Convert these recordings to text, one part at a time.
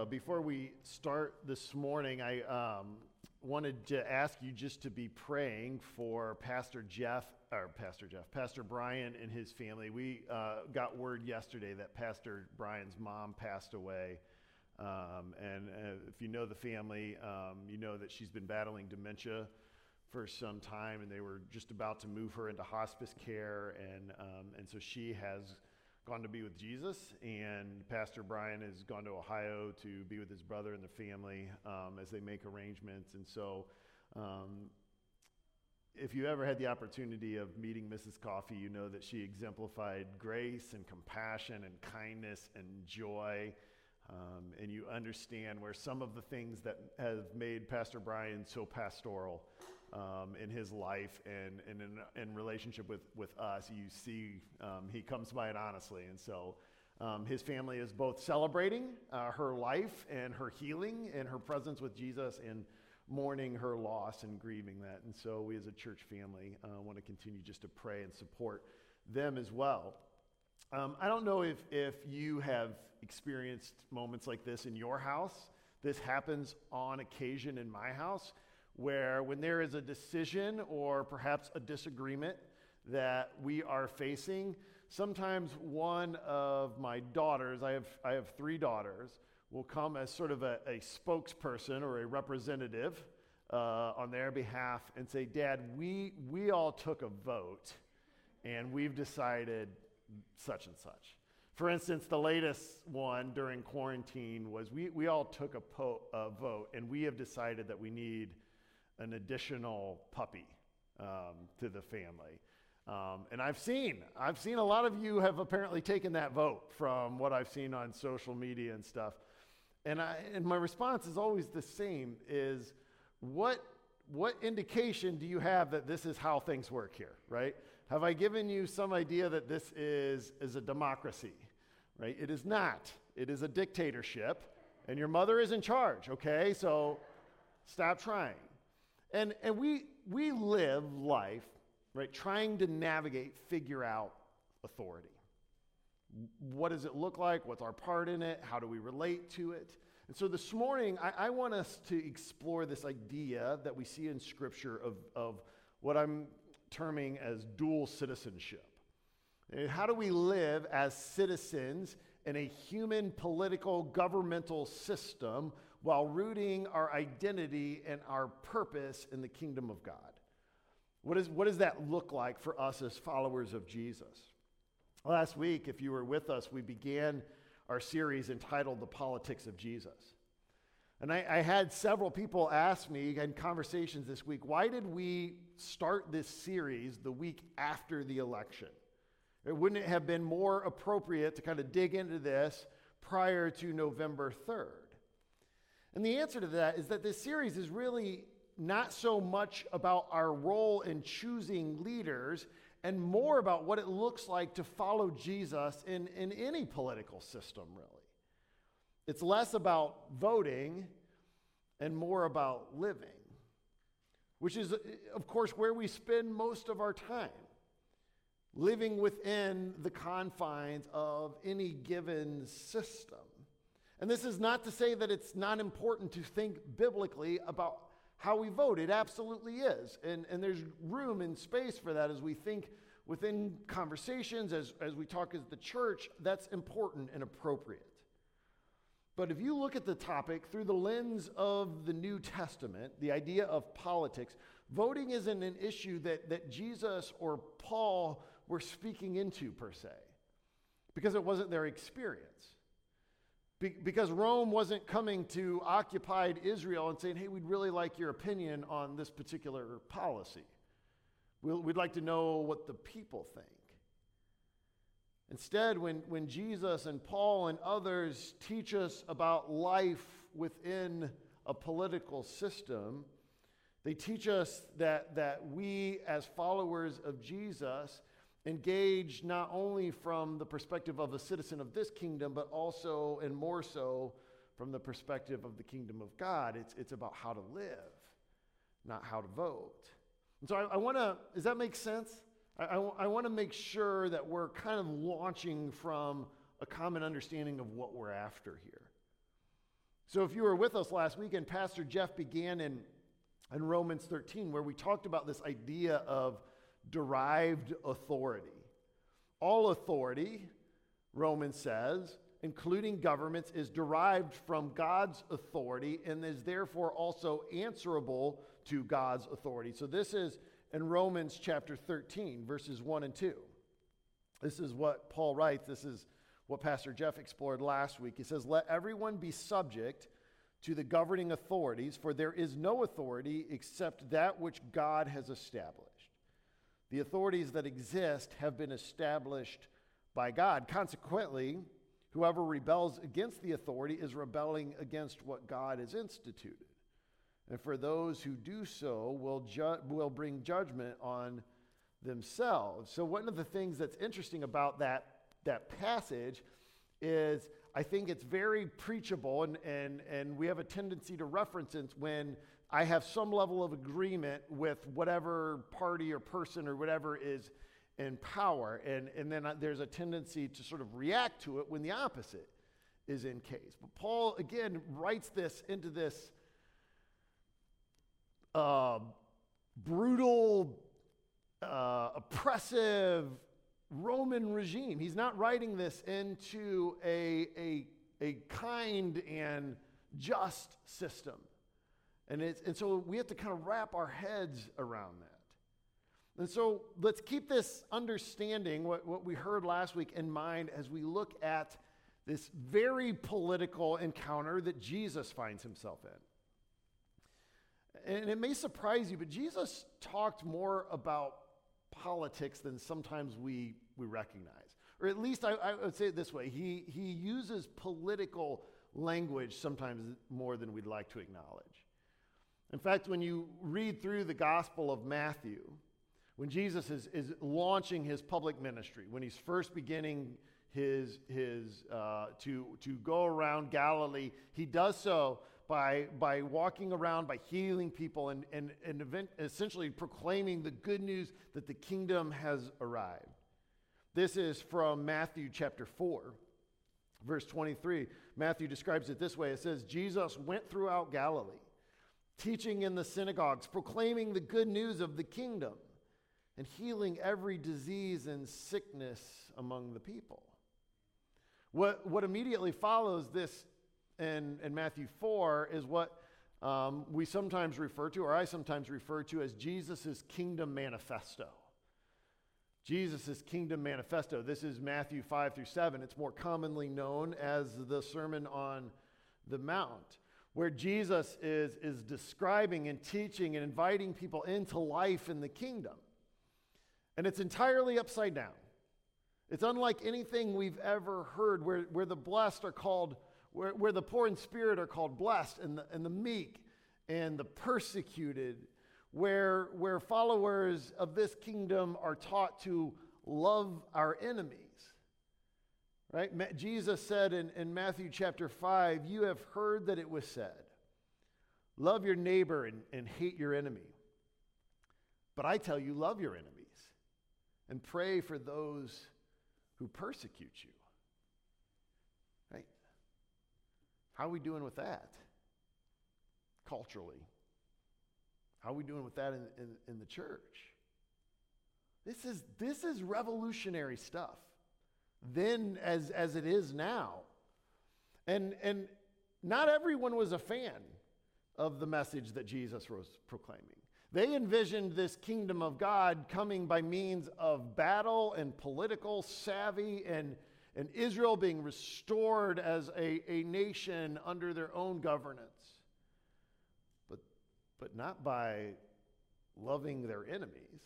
Uh, before we start this morning, I um, wanted to ask you just to be praying for Pastor Jeff, or Pastor Jeff, Pastor Brian and his family. We uh, got word yesterday that Pastor Brian's mom passed away. Um, and uh, if you know the family, um, you know that she's been battling dementia for some time, and they were just about to move her into hospice care. And, um, and so she has gone to be with Jesus, and Pastor Brian has gone to Ohio to be with his brother and the family um, as they make arrangements. And so, um, if you ever had the opportunity of meeting Mrs. Coffee, you know that she exemplified grace and compassion and kindness and joy. Um, and you understand where some of the things that have made Pastor Brian so pastoral um, in his life and, and in, in, relationship with, with us, you see um, he comes by it honestly. And so um, his family is both celebrating uh, her life and her healing and her presence with Jesus and mourning her loss and grieving that. And so we as a church family uh, want to continue just to pray and support them as well. Um, I don't know if, if you have experienced moments like this in your house. This happens on occasion in my house where when there is a decision or perhaps a disagreement that we are facing, sometimes one of my daughters, I have, I have three daughters, will come as sort of a, a spokesperson or a representative uh, on their behalf and say, Dad, we, we all took a vote and we've decided such and such. For instance, the latest one during quarantine was we, we all took a, po- a vote and we have decided that we need an additional puppy um, to the family. Um, and I've seen, I've seen a lot of you have apparently taken that vote from what I've seen on social media and stuff. And, I, and my response is always the same is what, what indication do you have that this is how things work here, right? Have I given you some idea that this is, is a democracy, right? It is not. It is a dictatorship, and your mother is in charge, okay? So stop trying. And, and we, we live life, right, trying to navigate, figure out authority. What does it look like? What's our part in it? How do we relate to it? And so this morning, I, I want us to explore this idea that we see in Scripture of, of what I'm terming as dual citizenship. How do we live as citizens in a human political governmental system while rooting our identity and our purpose in the kingdom of God. What, is, what does that look like for us as followers of Jesus? Last week, if you were with us, we began our series entitled The Politics of Jesus. And I, I, had several people ask me in conversations this week, why did we start this series the week after the election? It Wouldn't it have been more appropriate to kind of dig into this prior to November 3rd? And the answer to that is that this series is really not so much about our role in choosing leaders and more about what it looks like to follow Jesus in, in any political system, really. It's less about voting and more about living, which is, of course, where we spend most of our time. Living within the confines of any given system. And this is not to say that it's not important to think biblically about how we vote. It absolutely is. And, and there's room and space for that as we think within conversations, as, as we talk as the church. That's important and appropriate. But if you look at the topic through the lens of the New Testament, the idea of politics, voting isn't an issue that, that Jesus or Paul were speaking into per se, because it wasn't their experience. Be- because Rome wasn't coming to occupied Israel and saying, hey, we'd really like your opinion on this particular policy. We'll, we'd like to know what the people think. Instead, when, when Jesus and Paul and others teach us about life within a political system, they teach us that, that we, as followers of Jesus, engage not only from the perspective of a citizen of this kingdom, but also and more so from the perspective of the kingdom of God. It's, it's about how to live, not how to vote. And so I, I want to, does that make sense? I, I, I want to make sure that we're kind of launching from a common understanding of what we're after here. So, if you were with us last weekend, Pastor Jeff began in, in Romans 13, where we talked about this idea of derived authority. All authority, Romans says, including governments, is derived from God's authority and is therefore also answerable to God's authority. So, this is in Romans chapter 13, verses 1 and 2. This is what Paul writes. This is what Pastor Jeff explored last week. He says, Let everyone be subject to the governing authorities, for there is no authority except that which God has established. The authorities that exist have been established by God. Consequently, whoever rebels against the authority is rebelling against what God has instituted. And for those who do so, will, ju- will bring judgment on themselves. So, one of the things that's interesting about that, that passage is I think it's very preachable, and, and, and we have a tendency to reference it when I have some level of agreement with whatever party or person or whatever is in power. And, and then there's a tendency to sort of react to it when the opposite is in case. But Paul, again, writes this into this uh, brutal, uh, oppressive Roman regime. He's not writing this into a, a, a kind and just system. And, it's, and so we have to kind of wrap our heads around that. And so let's keep this understanding, what, what we heard last week, in mind as we look at this very political encounter that Jesus finds himself in. And it may surprise you, but Jesus talked more about politics than sometimes we, we recognize. Or at least I, I would say it this way he, he uses political language sometimes more than we'd like to acknowledge. In fact, when you read through the Gospel of Matthew, when Jesus is, is launching his public ministry, when he's first beginning his, his, uh, to, to go around Galilee, he does so by, by walking around, by healing people, and, and, and event, essentially proclaiming the good news that the kingdom has arrived. This is from Matthew chapter 4, verse 23. Matthew describes it this way it says, Jesus went throughout Galilee teaching in the synagogues, proclaiming the good news of the kingdom, and healing every disease and sickness among the people. What, what immediately follows this in, in Matthew 4 is what um, we sometimes refer to, or I sometimes refer to, as Jesus' kingdom manifesto. Jesus' kingdom manifesto. This is Matthew 5 through 7. It's more commonly known as the Sermon on the Mount where Jesus is, is describing and teaching and inviting people into life in the kingdom. And it's entirely upside down. It's unlike anything we've ever heard where, where the blessed are called, where, where the poor in spirit are called blessed, and the, and the meek and the persecuted, where, where followers of this kingdom are taught to love our enemies. Right? Jesus said in, in Matthew chapter 5, You have heard that it was said, Love your neighbor and, and hate your enemy. But I tell you, love your enemies and pray for those who persecute you. Right? How are we doing with that culturally? How are we doing with that in, in, in the church? This is, this is revolutionary stuff then as, as it is now. And, and not everyone was a fan of the message that Jesus was proclaiming. They envisioned this kingdom of God coming by means of battle and political savvy and, and Israel being restored as a, a nation under their own governance. But, but not by loving their enemies.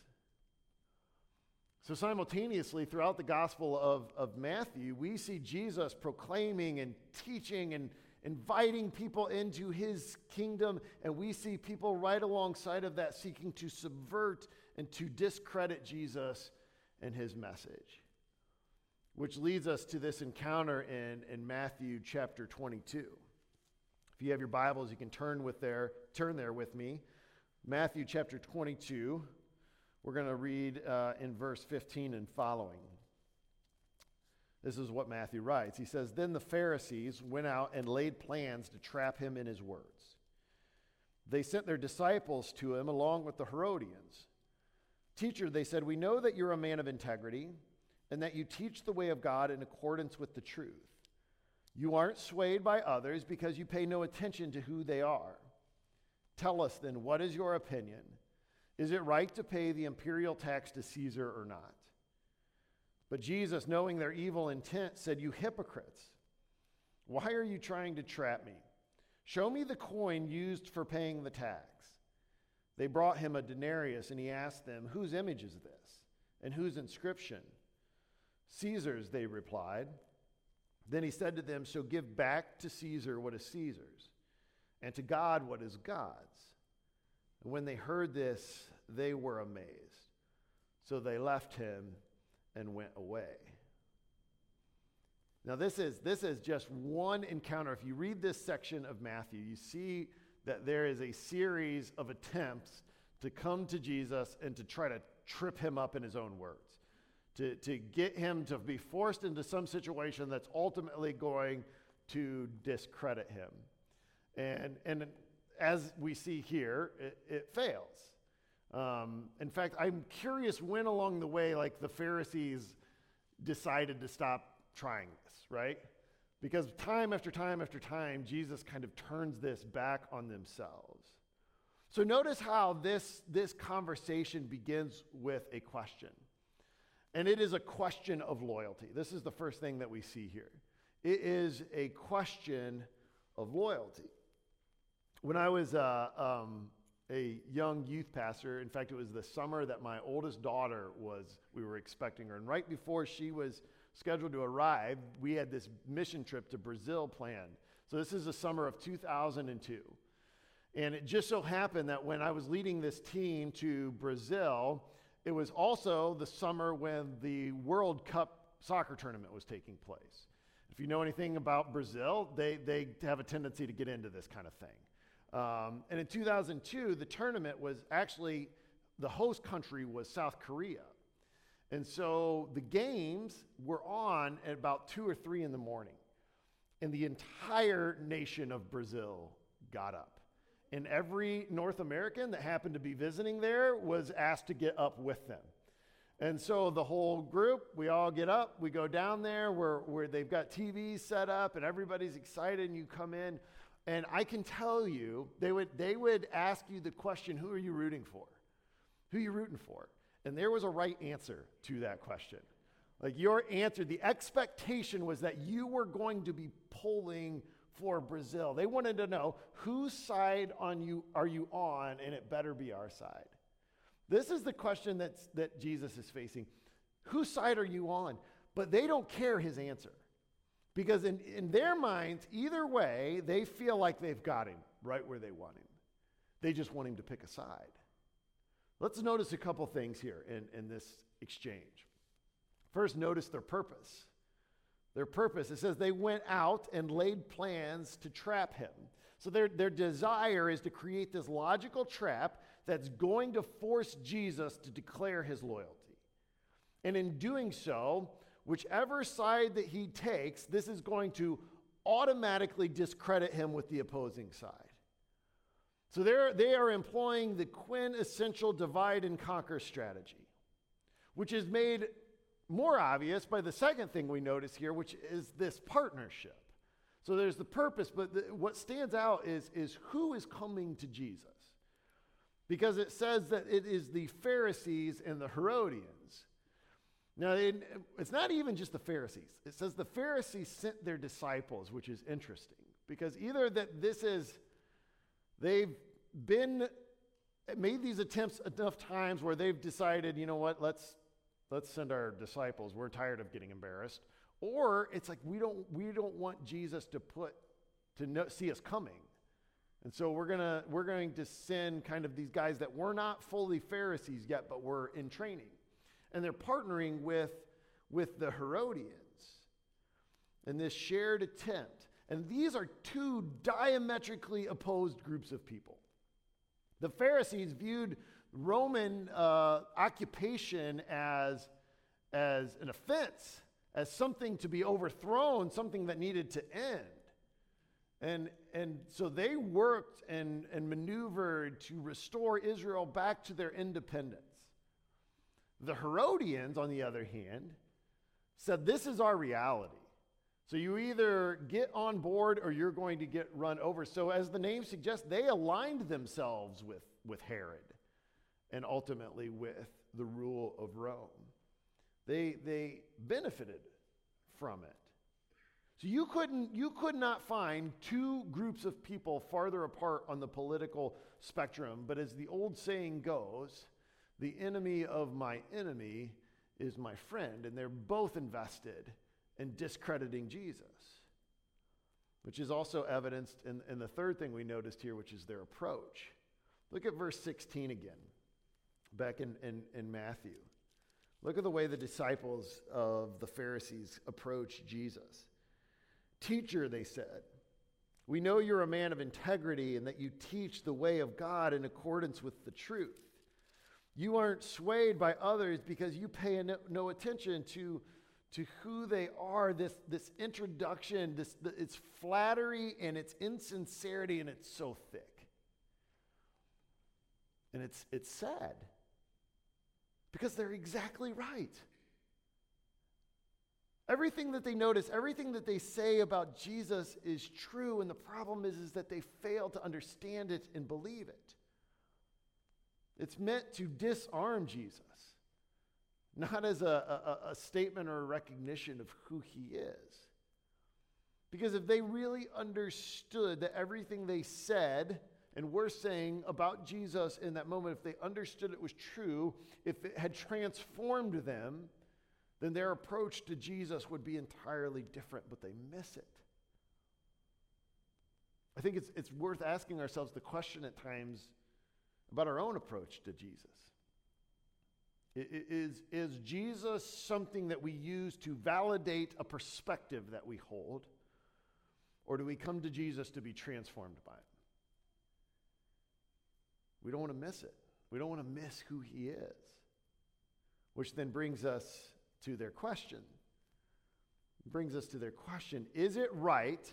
So, simultaneously, throughout the Gospel of, of Matthew, we see Jesus proclaiming and teaching and inviting people into his kingdom, and we see people right alongside of that seeking to subvert and to discredit Jesus and his message. Which leads us to this encounter in, in Matthew chapter 22. If you have your Bibles, you can turn, with there, turn there with me. Matthew chapter 22. We're going to read uh, in verse 15 and following. This is what Matthew writes. He says, Then the Pharisees went out and laid plans to trap him in his words. They sent their disciples to him along with the Herodians. Teacher, they said, We know that you're a man of integrity and that you teach the way of God in accordance with the truth. You aren't swayed by others because you pay no attention to who they are. Tell us then, what is your opinion? Is it right to pay the imperial tax to Caesar or not? But Jesus, knowing their evil intent, said, You hypocrites, why are you trying to trap me? Show me the coin used for paying the tax. They brought him a denarius, and he asked them, Whose image is this? And whose inscription? Caesar's, they replied. Then he said to them, So give back to Caesar what is Caesar's, and to God what is God's. When they heard this, they were amazed. So they left him and went away. Now, this is, this is just one encounter. If you read this section of Matthew, you see that there is a series of attempts to come to Jesus and to try to trip him up in his own words, to, to get him to be forced into some situation that's ultimately going to discredit him. And, and as we see here, it, it fails. Um, in fact, I'm curious when along the way, like the Pharisees decided to stop trying this, right? Because time after time after time, Jesus kind of turns this back on themselves. So notice how this, this conversation begins with a question. And it is a question of loyalty. This is the first thing that we see here. It is a question of loyalty. When I was uh, um, a young youth pastor, in fact, it was the summer that my oldest daughter was, we were expecting her. And right before she was scheduled to arrive, we had this mission trip to Brazil planned. So this is the summer of 2002. And it just so happened that when I was leading this team to Brazil, it was also the summer when the World Cup soccer tournament was taking place. If you know anything about Brazil, they, they have a tendency to get into this kind of thing. Um, and in 2002, the tournament was actually, the host country was South Korea. And so the games were on at about two or three in the morning. And the entire nation of Brazil got up. And every North American that happened to be visiting there was asked to get up with them. And so the whole group, we all get up, we go down there where, where they've got TVs set up and everybody's excited, and you come in. And I can tell you, they would, they would ask you the question, Who are you rooting for? Who are you rooting for? And there was a right answer to that question. Like your answer, the expectation was that you were going to be pulling for Brazil. They wanted to know whose side on you are you on, and it better be our side. This is the question that's, that Jesus is facing. Whose side are you on? But they don't care his answer. Because in, in their minds, either way, they feel like they've got him right where they want him. They just want him to pick a side. Let's notice a couple things here in, in this exchange. First, notice their purpose. Their purpose, it says they went out and laid plans to trap him. So their, their desire is to create this logical trap that's going to force Jesus to declare his loyalty. And in doing so, whichever side that he takes, this is going to automatically discredit him with the opposing side. So they're, they are employing the quintessential divide and conquer strategy, which is made more obvious by the second thing we notice here, which is this partnership. So there's the purpose, but the, what stands out is, is who is coming to Jesus. Because it says that it is the Pharisees and the Herodians. Now, it's not even just the Pharisees. It says the Pharisees sent their disciples, which is interesting. Because either that this is They've been made these attempts enough times where they've decided, you know what, let's let's send our disciples. We're tired of getting embarrassed. Or it's like we don't we don't want Jesus to put to know, see us coming. And so we're gonna we're going to send kind of these guys that we're not fully Pharisees yet, but we're in training. And they're partnering with with the Herodians in this shared attempt and these are two diametrically opposed groups of people. The Pharisees viewed Roman uh, occupation as, as an offense, as something to be overthrown, something that needed to end. And, and so they worked and, and maneuvered to restore Israel back to their independence. The Herodians, on the other hand, said, This is our reality. So you either get on board or you're going to get run over. So, as the name suggests, they aligned themselves with, with Herod and ultimately with the rule of Rome. They, they benefited from it. So you couldn't you could not find two groups of people farther apart on the political spectrum, but as the old saying goes, the enemy of my enemy is my friend, and they're both invested in discrediting Jesus. Which is also evidenced in, in the third thing we noticed here, which is their approach. Look at verse 16 again, back in, in, in Matthew. Look at the way the disciples of the Pharisees approach Jesus. Teacher, they said, we know you're a man of integrity and that you teach the way of God in accordance with the truth. You aren't swayed by others because you pay no attention to, to who they are. This, this introduction, this, it's flattery and it's insincerity and it's so thick. And it's, it's sad because they're exactly right. Everything that they notice, everything that they say about Jesus is true, and the problem is, is that they fail to understand it and believe it. It's meant to disarm Jesus, not as a, a, a statement or a recognition of who he is. Because if they really understood that everything they said and were saying about Jesus in that moment, if they understood it was true, if it had transformed them, then their approach to Jesus would be entirely different, but they miss it. I think it's, it's worth asking ourselves the question at times about our own approach to Jesus. Is, is Jesus something that we use to validate a perspective that we hold? Or do we come to Jesus to be transformed by it? We don't want to miss it. We don't want to miss who he is. Which then brings us to their question. Brings us to their question Is it right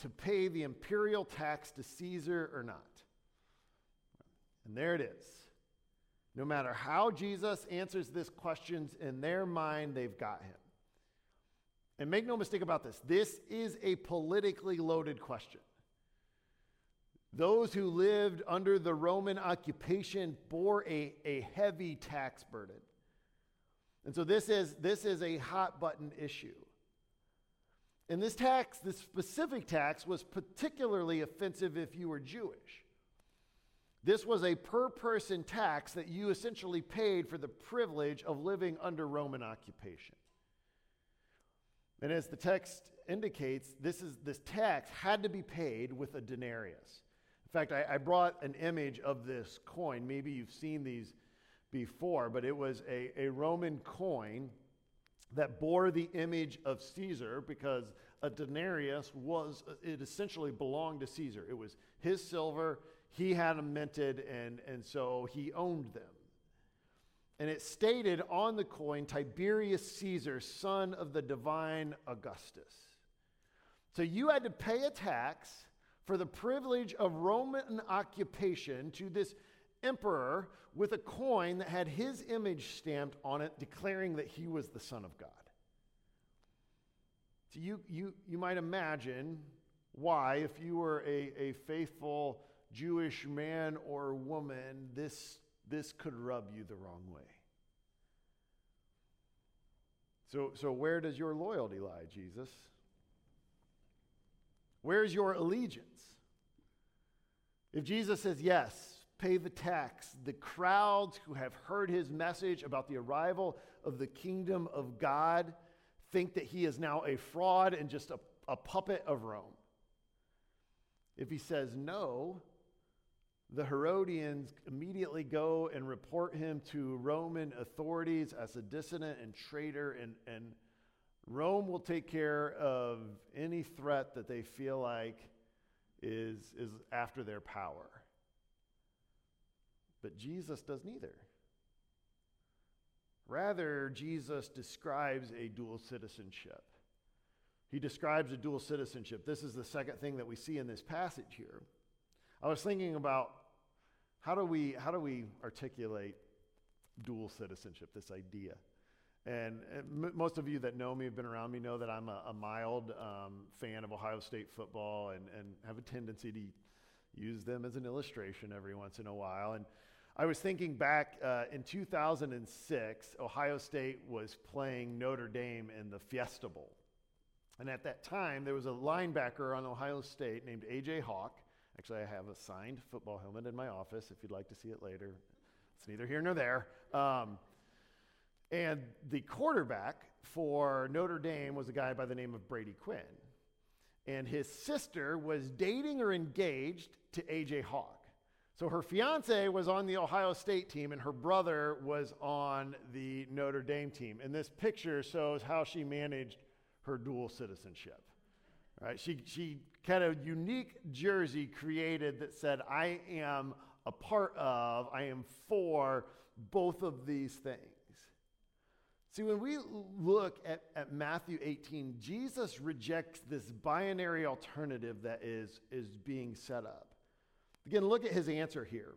to pay the imperial tax to Caesar or not? And there it is. No matter how Jesus answers this questions in their mind, they've got him. And make no mistake about this, this is a politically loaded question. Those who lived under the Roman occupation bore a, a heavy tax burden. And so this is, this is a hot button issue. And this tax, this specific tax, was particularly offensive if you were Jewish. This was a per person tax that you essentially paid for the privilege of living under Roman occupation. And as the text indicates, this, is, this tax had to be paid with a denarius. In fact, I, I brought an image of this coin. Maybe you've seen these before, but it was a, a Roman coin that bore the image of Caesar because a denarius was, it essentially belonged to Caesar. It was his silver, he had them minted, and, and so he owned them. And it stated on the coin Tiberius Caesar, son of the divine Augustus. So you had to pay a tax for the privilege of Roman occupation to this emperor with a coin that had his image stamped on it, declaring that he was the Son of God. So you, you, you might imagine why, if you were a, a faithful Jewish man or woman, this, this could rub you the wrong way. So, so where does your loyalty lie, Jesus? Where's your allegiance? If Jesus says, Yes, pay the tax, the crowds who have heard his message about the arrival of the kingdom of God think that he is now a fraud and just a, a puppet of Rome. If he says no, the Herodians immediately go and report him to Roman authorities as a dissident and traitor, and, and Rome will take care of any threat that they feel like is, is after their power. But Jesus does neither. Rather, Jesus describes a dual citizenship. He describes a dual citizenship. This is the second thing that we see in this passage here. I was thinking about how do we, how do we articulate dual citizenship, this idea? And, most of you that know me, have been around me, know that I'm a, a mild um, fan of Ohio State football and, and have a tendency to use them as an illustration every once in a while. And I was thinking back uh, in 2006, Ohio State was playing Notre Dame in the Fiesta Bowl. And at that time, there was a linebacker on Ohio State named A.J. Hawk. Actually, I have a signed football helmet in my office if you'd like to see it later. It's neither here nor there. Um, and the quarterback for Notre Dame was a guy by the name of Brady Quinn. And his sister was dating or engaged to AJ Hawk. So her fiance was on the Ohio State team, and her brother was on the Notre Dame team. And this picture shows how she managed her dual citizenship. Right? She, she had a unique jersey created that said, I am a part of, I am for both of these things. See, when we look at, at Matthew 18, Jesus rejects this binary alternative that is, is being set up. Again, look at his answer here.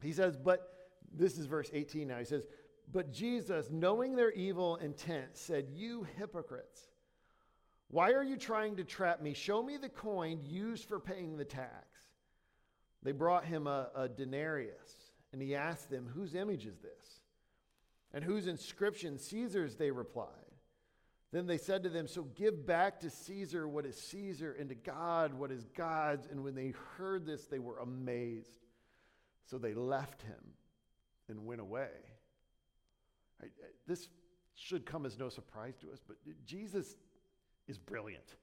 He says, But this is verse 18 now. He says, But Jesus, knowing their evil intent, said, You hypocrites, why are you trying to trap me? Show me the coin used for paying the tax. They brought him a, a denarius, and he asked them, Whose image is this? And whose inscription? Caesar's, they replied. Then they said to them, So give back to Caesar what is Caesar, and to God what is God's. And when they heard this, they were amazed. So they left him and went away. This should come as no surprise to us, but Jesus is brilliant.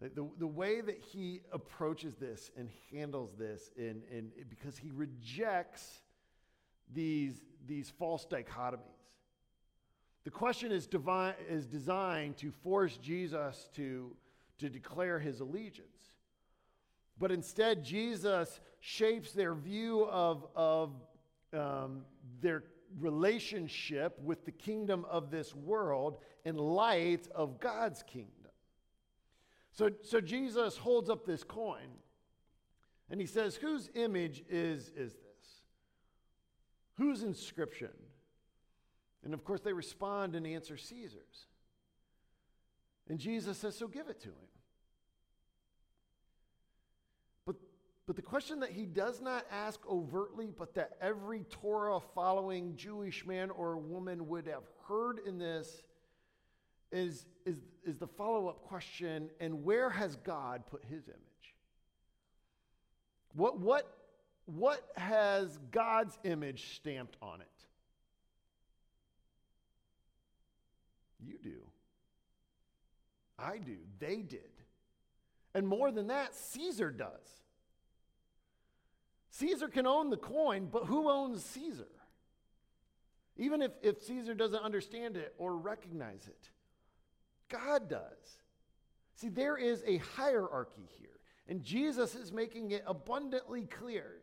The, the, the, way that he approaches this and handles this, in, in, because he rejects these, these false dichotomies. The question is, divine, is designed to force Jesus to, to declare his allegiance. But instead, Jesus shapes their view of, of um, their relationship with the kingdom of this world in light of God's kingdom. So, so Jesus holds up this coin and he says, Whose image is, is this? Whose inscription? And of course, they respond and answer Caesar's. And Jesus says, So give it to him. But, but the question that he does not ask overtly, but that every Torah following Jewish man or woman would have heard in this is, is, is the follow up question and where has God put his image? What, what, what has God's image stamped on it? You do. I do. They did. And more than that, Caesar does. Caesar can own the coin, but who owns Caesar? Even if, if Caesar doesn't understand it or recognize it. God does. See, there is a hierarchy here, and Jesus is making it abundantly clear.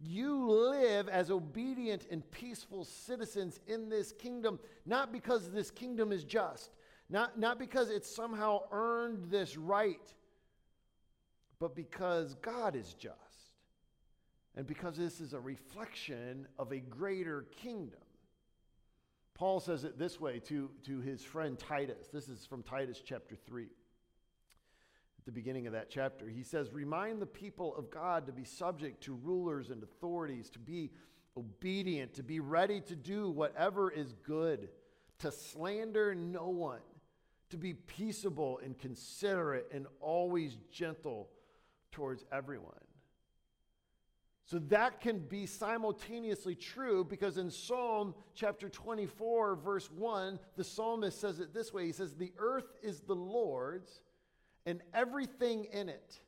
You live as obedient and peaceful citizens in this kingdom, not because this kingdom is just, not, not because it's somehow earned this right, but because God is just, and because this is a reflection of a greater kingdom. Paul says it this way to, to his friend Titus. This is from Titus chapter 3. At the beginning of that chapter, he says, Remind the people of God to be subject to rulers and authorities, to be obedient, to be ready to do whatever is good, to slander no one, to be peaceable and considerate and always gentle towards everyone. So that can be simultaneously true because in Psalm chapter 24, verse 1, the psalmist says it this way He says, The earth is the Lord's and everything in it,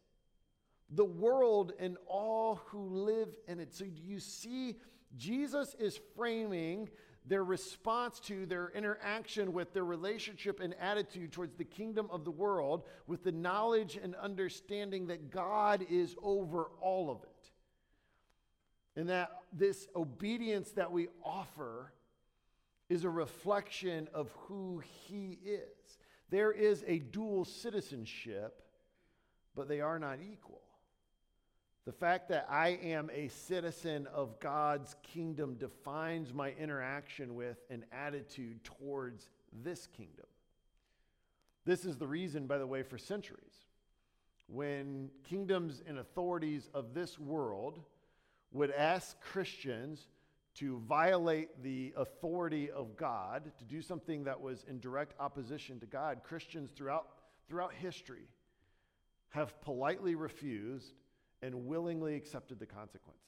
the world and all who live in it. So do you see, Jesus is framing their response to their interaction with their relationship and attitude towards the kingdom of the world with the knowledge and understanding that God is over all of it. And that this obedience that we offer is a reflection of who he is. There is a dual citizenship, but they are not equal. The fact that I am a citizen of God's kingdom defines my interaction with and attitude towards this kingdom. This is the reason, by the way, for centuries, when kingdoms and authorities of this world would ask Christians to violate the authority of God, to do something that was in direct opposition to God, Christians throughout, throughout history have politely refused and willingly accepted the consequences.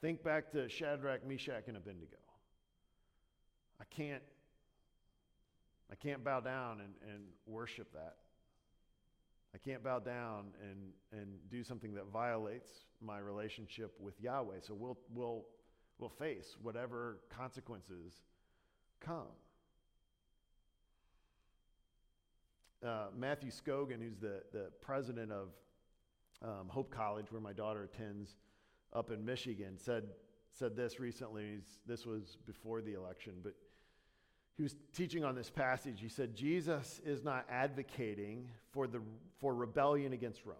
Think back to Shadrach, Meshach, and Abednego. I can't, I can't bow down and, and worship that. I can't bow down and, and do something that violates my relationship with Yahweh. So we'll, we'll, we'll face whatever consequences come. Uh, Matthew Scogin, who's the, the president of um, Hope College, where my daughter attends up in Michigan, said, said this recently. He's, this was before the election, but he was teaching on this passage. He said, Jesus is not advocating for, the, for rebellion against Rome,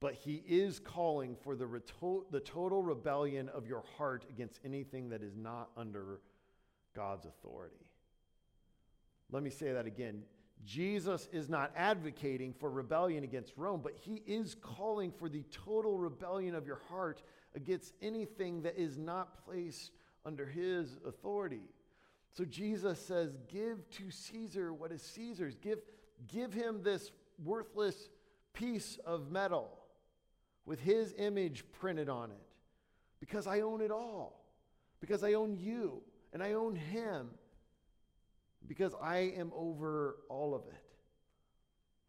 but he is calling for the, reto- the total rebellion of your heart against anything that is not under God's authority. Let me say that again. Jesus is not advocating for rebellion against Rome, but he is calling for the total rebellion of your heart against anything that is not placed under his authority. So Jesus says, Give to Caesar what is Caesar's. Give, give him this worthless piece of metal with his image printed on it because I own it all, because I own you and I own him because I am over all of it.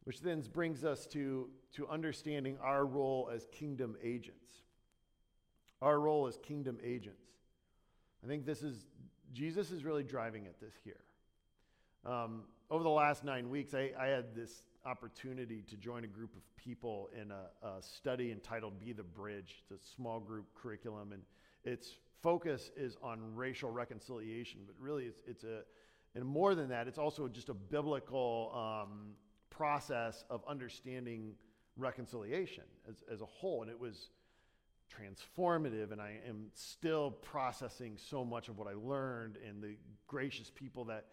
Which then brings us to, to understanding our role as kingdom agents. Our role as kingdom agents. I think this is, Jesus is really driving at this here. Um, over the last nine weeks, I, I, had this opportunity to join a group of people in a, a study entitled Be the Bridge. It's a small group curriculum, and its focus is on racial reconciliation, but really it's, it's a and more than that, it's also just a biblical um, process of understanding reconciliation as, as a whole. And it was transformative, and I am still processing so much of what I learned and the gracious people that,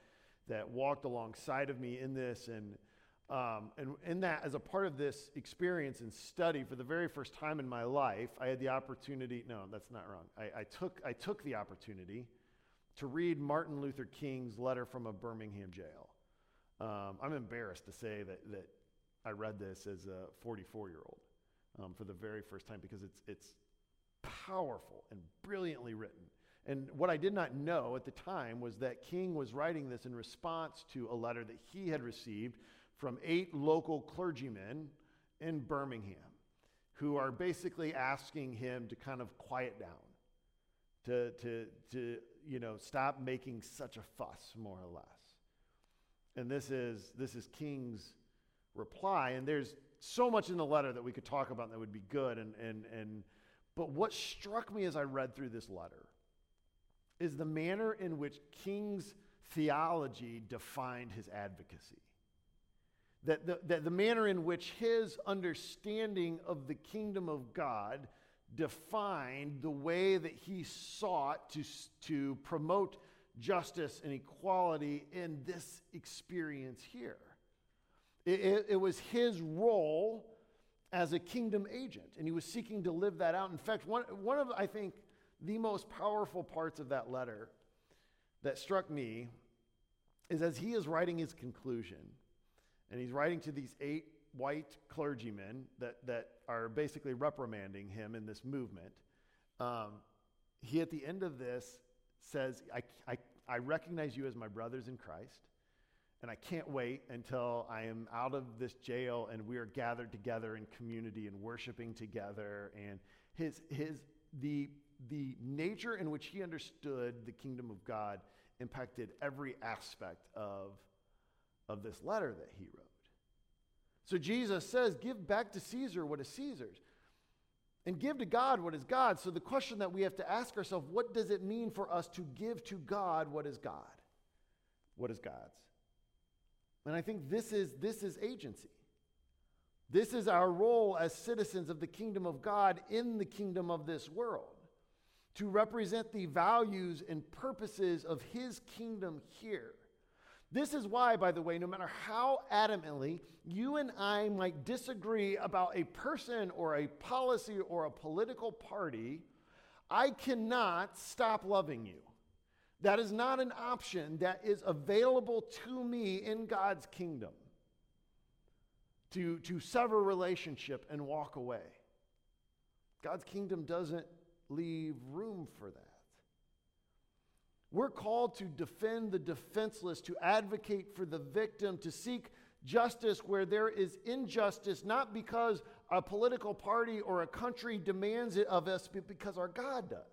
that walked alongside of me in this. And, um, and in that, as a part of this experience and study, for the very first time in my life, I had the opportunity. No, that's not wrong. I, I took, I took the opportunity to read Martin Luther King's letter from a Birmingham jail. Um, I'm embarrassed to say that, that I read this as a 44 year old um, for the very first time because it's, it's powerful and brilliantly written. And what I did not know at the time was that King was writing this in response to a letter that he had received from eight local clergymen in Birmingham who are basically asking him to kind of quiet down, to, to, to you know, stop making such a fuss, more or less. And this is, this is King's reply. And there's so much in the letter that we could talk about that would be good. And, and, and, but what struck me as I read through this letter is the manner in which King's theology defined his advocacy. That the, that the manner in which his understanding of the kingdom of God defined the way that he sought to, to promote justice and equality in this experience here. It, it, it, was his role as a kingdom agent, and he was seeking to live that out. In fact, one, one of, I think, the most powerful parts of that letter that struck me is as he is writing his conclusion, and he's writing to these eight white clergymen that, that are basically reprimanding him in this movement. Um, he, at the end of this, says, I, I, I recognize you as my brothers in Christ, and I can't wait until I am out of this jail and we are gathered together in community and worshiping together. And his, his, the, the nature in which he understood the kingdom of God impacted every aspect of, of this letter that he wrote. So Jesus says, Give back to Caesar what is Caesar's. and give to God what is God. So the question that we have to ask ourselves, what does it mean for us to give to God what is God? What is God's? And I think this is this is agency. This is our role as citizens of the kingdom of God in the kingdom of this world. To represent the values and purposes of his kingdom here. This is why, by the way, no matter how adamantly you and I might disagree about a person or a policy or a political party, I cannot stop loving you. That is not an option that is available to me in God's kingdom to, to sever relationship and walk away. God's kingdom doesn't leave room for that. We're called to defend the defenseless, to advocate for the victim, to seek justice where there is injustice, not because a political party or a country demands it of us, but because our God does.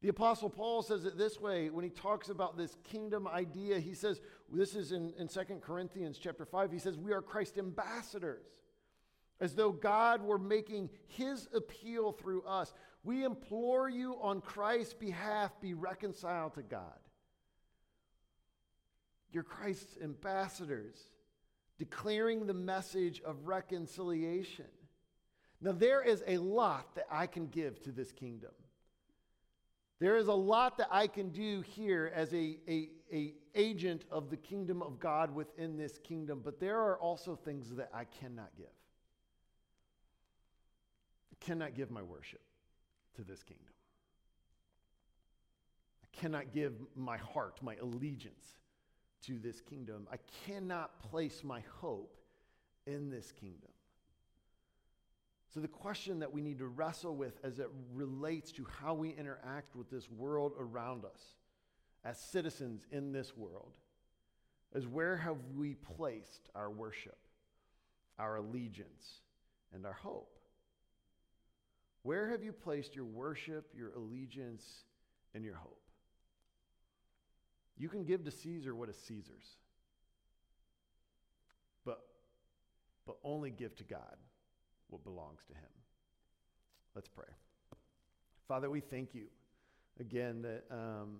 The Apostle Paul says it this way when he talks about this kingdom idea. He says, this is in, in 2 Corinthians chapter 5, he says, We are Christ's ambassadors, as though God were making his appeal through us. We implore you on Christ's behalf, be reconciled to God. You're Christ's ambassadors, declaring the message of reconciliation. Now, there is a lot that I can give to this kingdom. There is a lot that I can do here as a, a, a, agent of the kingdom of God within this kingdom, but there are also things that I cannot give. I cannot give my worship to this kingdom. I cannot give my heart, my allegiance to this kingdom. I cannot place my hope in this kingdom. So, the question that we need to wrestle with as it relates to how we interact with this world around us as citizens in this world is where have we placed our worship, our allegiance, and our hope? Where have you placed your worship, your allegiance, and your hope? You can give to Caesar what is Caesar's, but, but only give to God what belongs to him. Let's pray. Father, we thank you again that, um,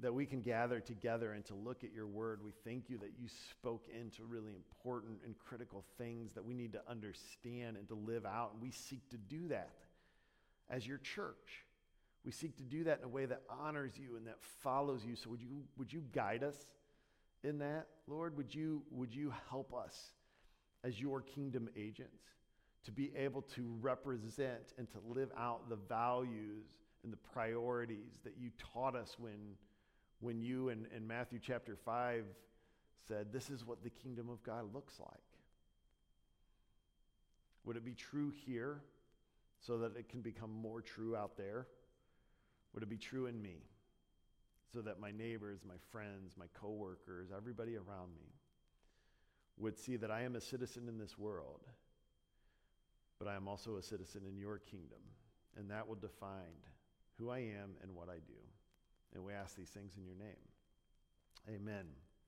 that we can gather together and to look at your word. We thank you that you spoke into really important and critical things that we need to understand and to live out. And we seek to do that as your church. We seek to do that in a way that honors you and that follows you. So would you, would you guide us in that, Lord? Would you, would you help us as your kingdom agents? to be able to represent and to live out the values and the priorities that you taught us when, when you in, in Matthew chapter 5 said, This is what the kingdom of God looks like. Would it be true here so that it can become more true out there? Would it be true in me so that my neighbors, my friends, my coworkers, everybody around me would see that I am a citizen in this world but I am also a citizen in your kingdom, and that will define who I am and what I do. And we ask these things in your name. Amen.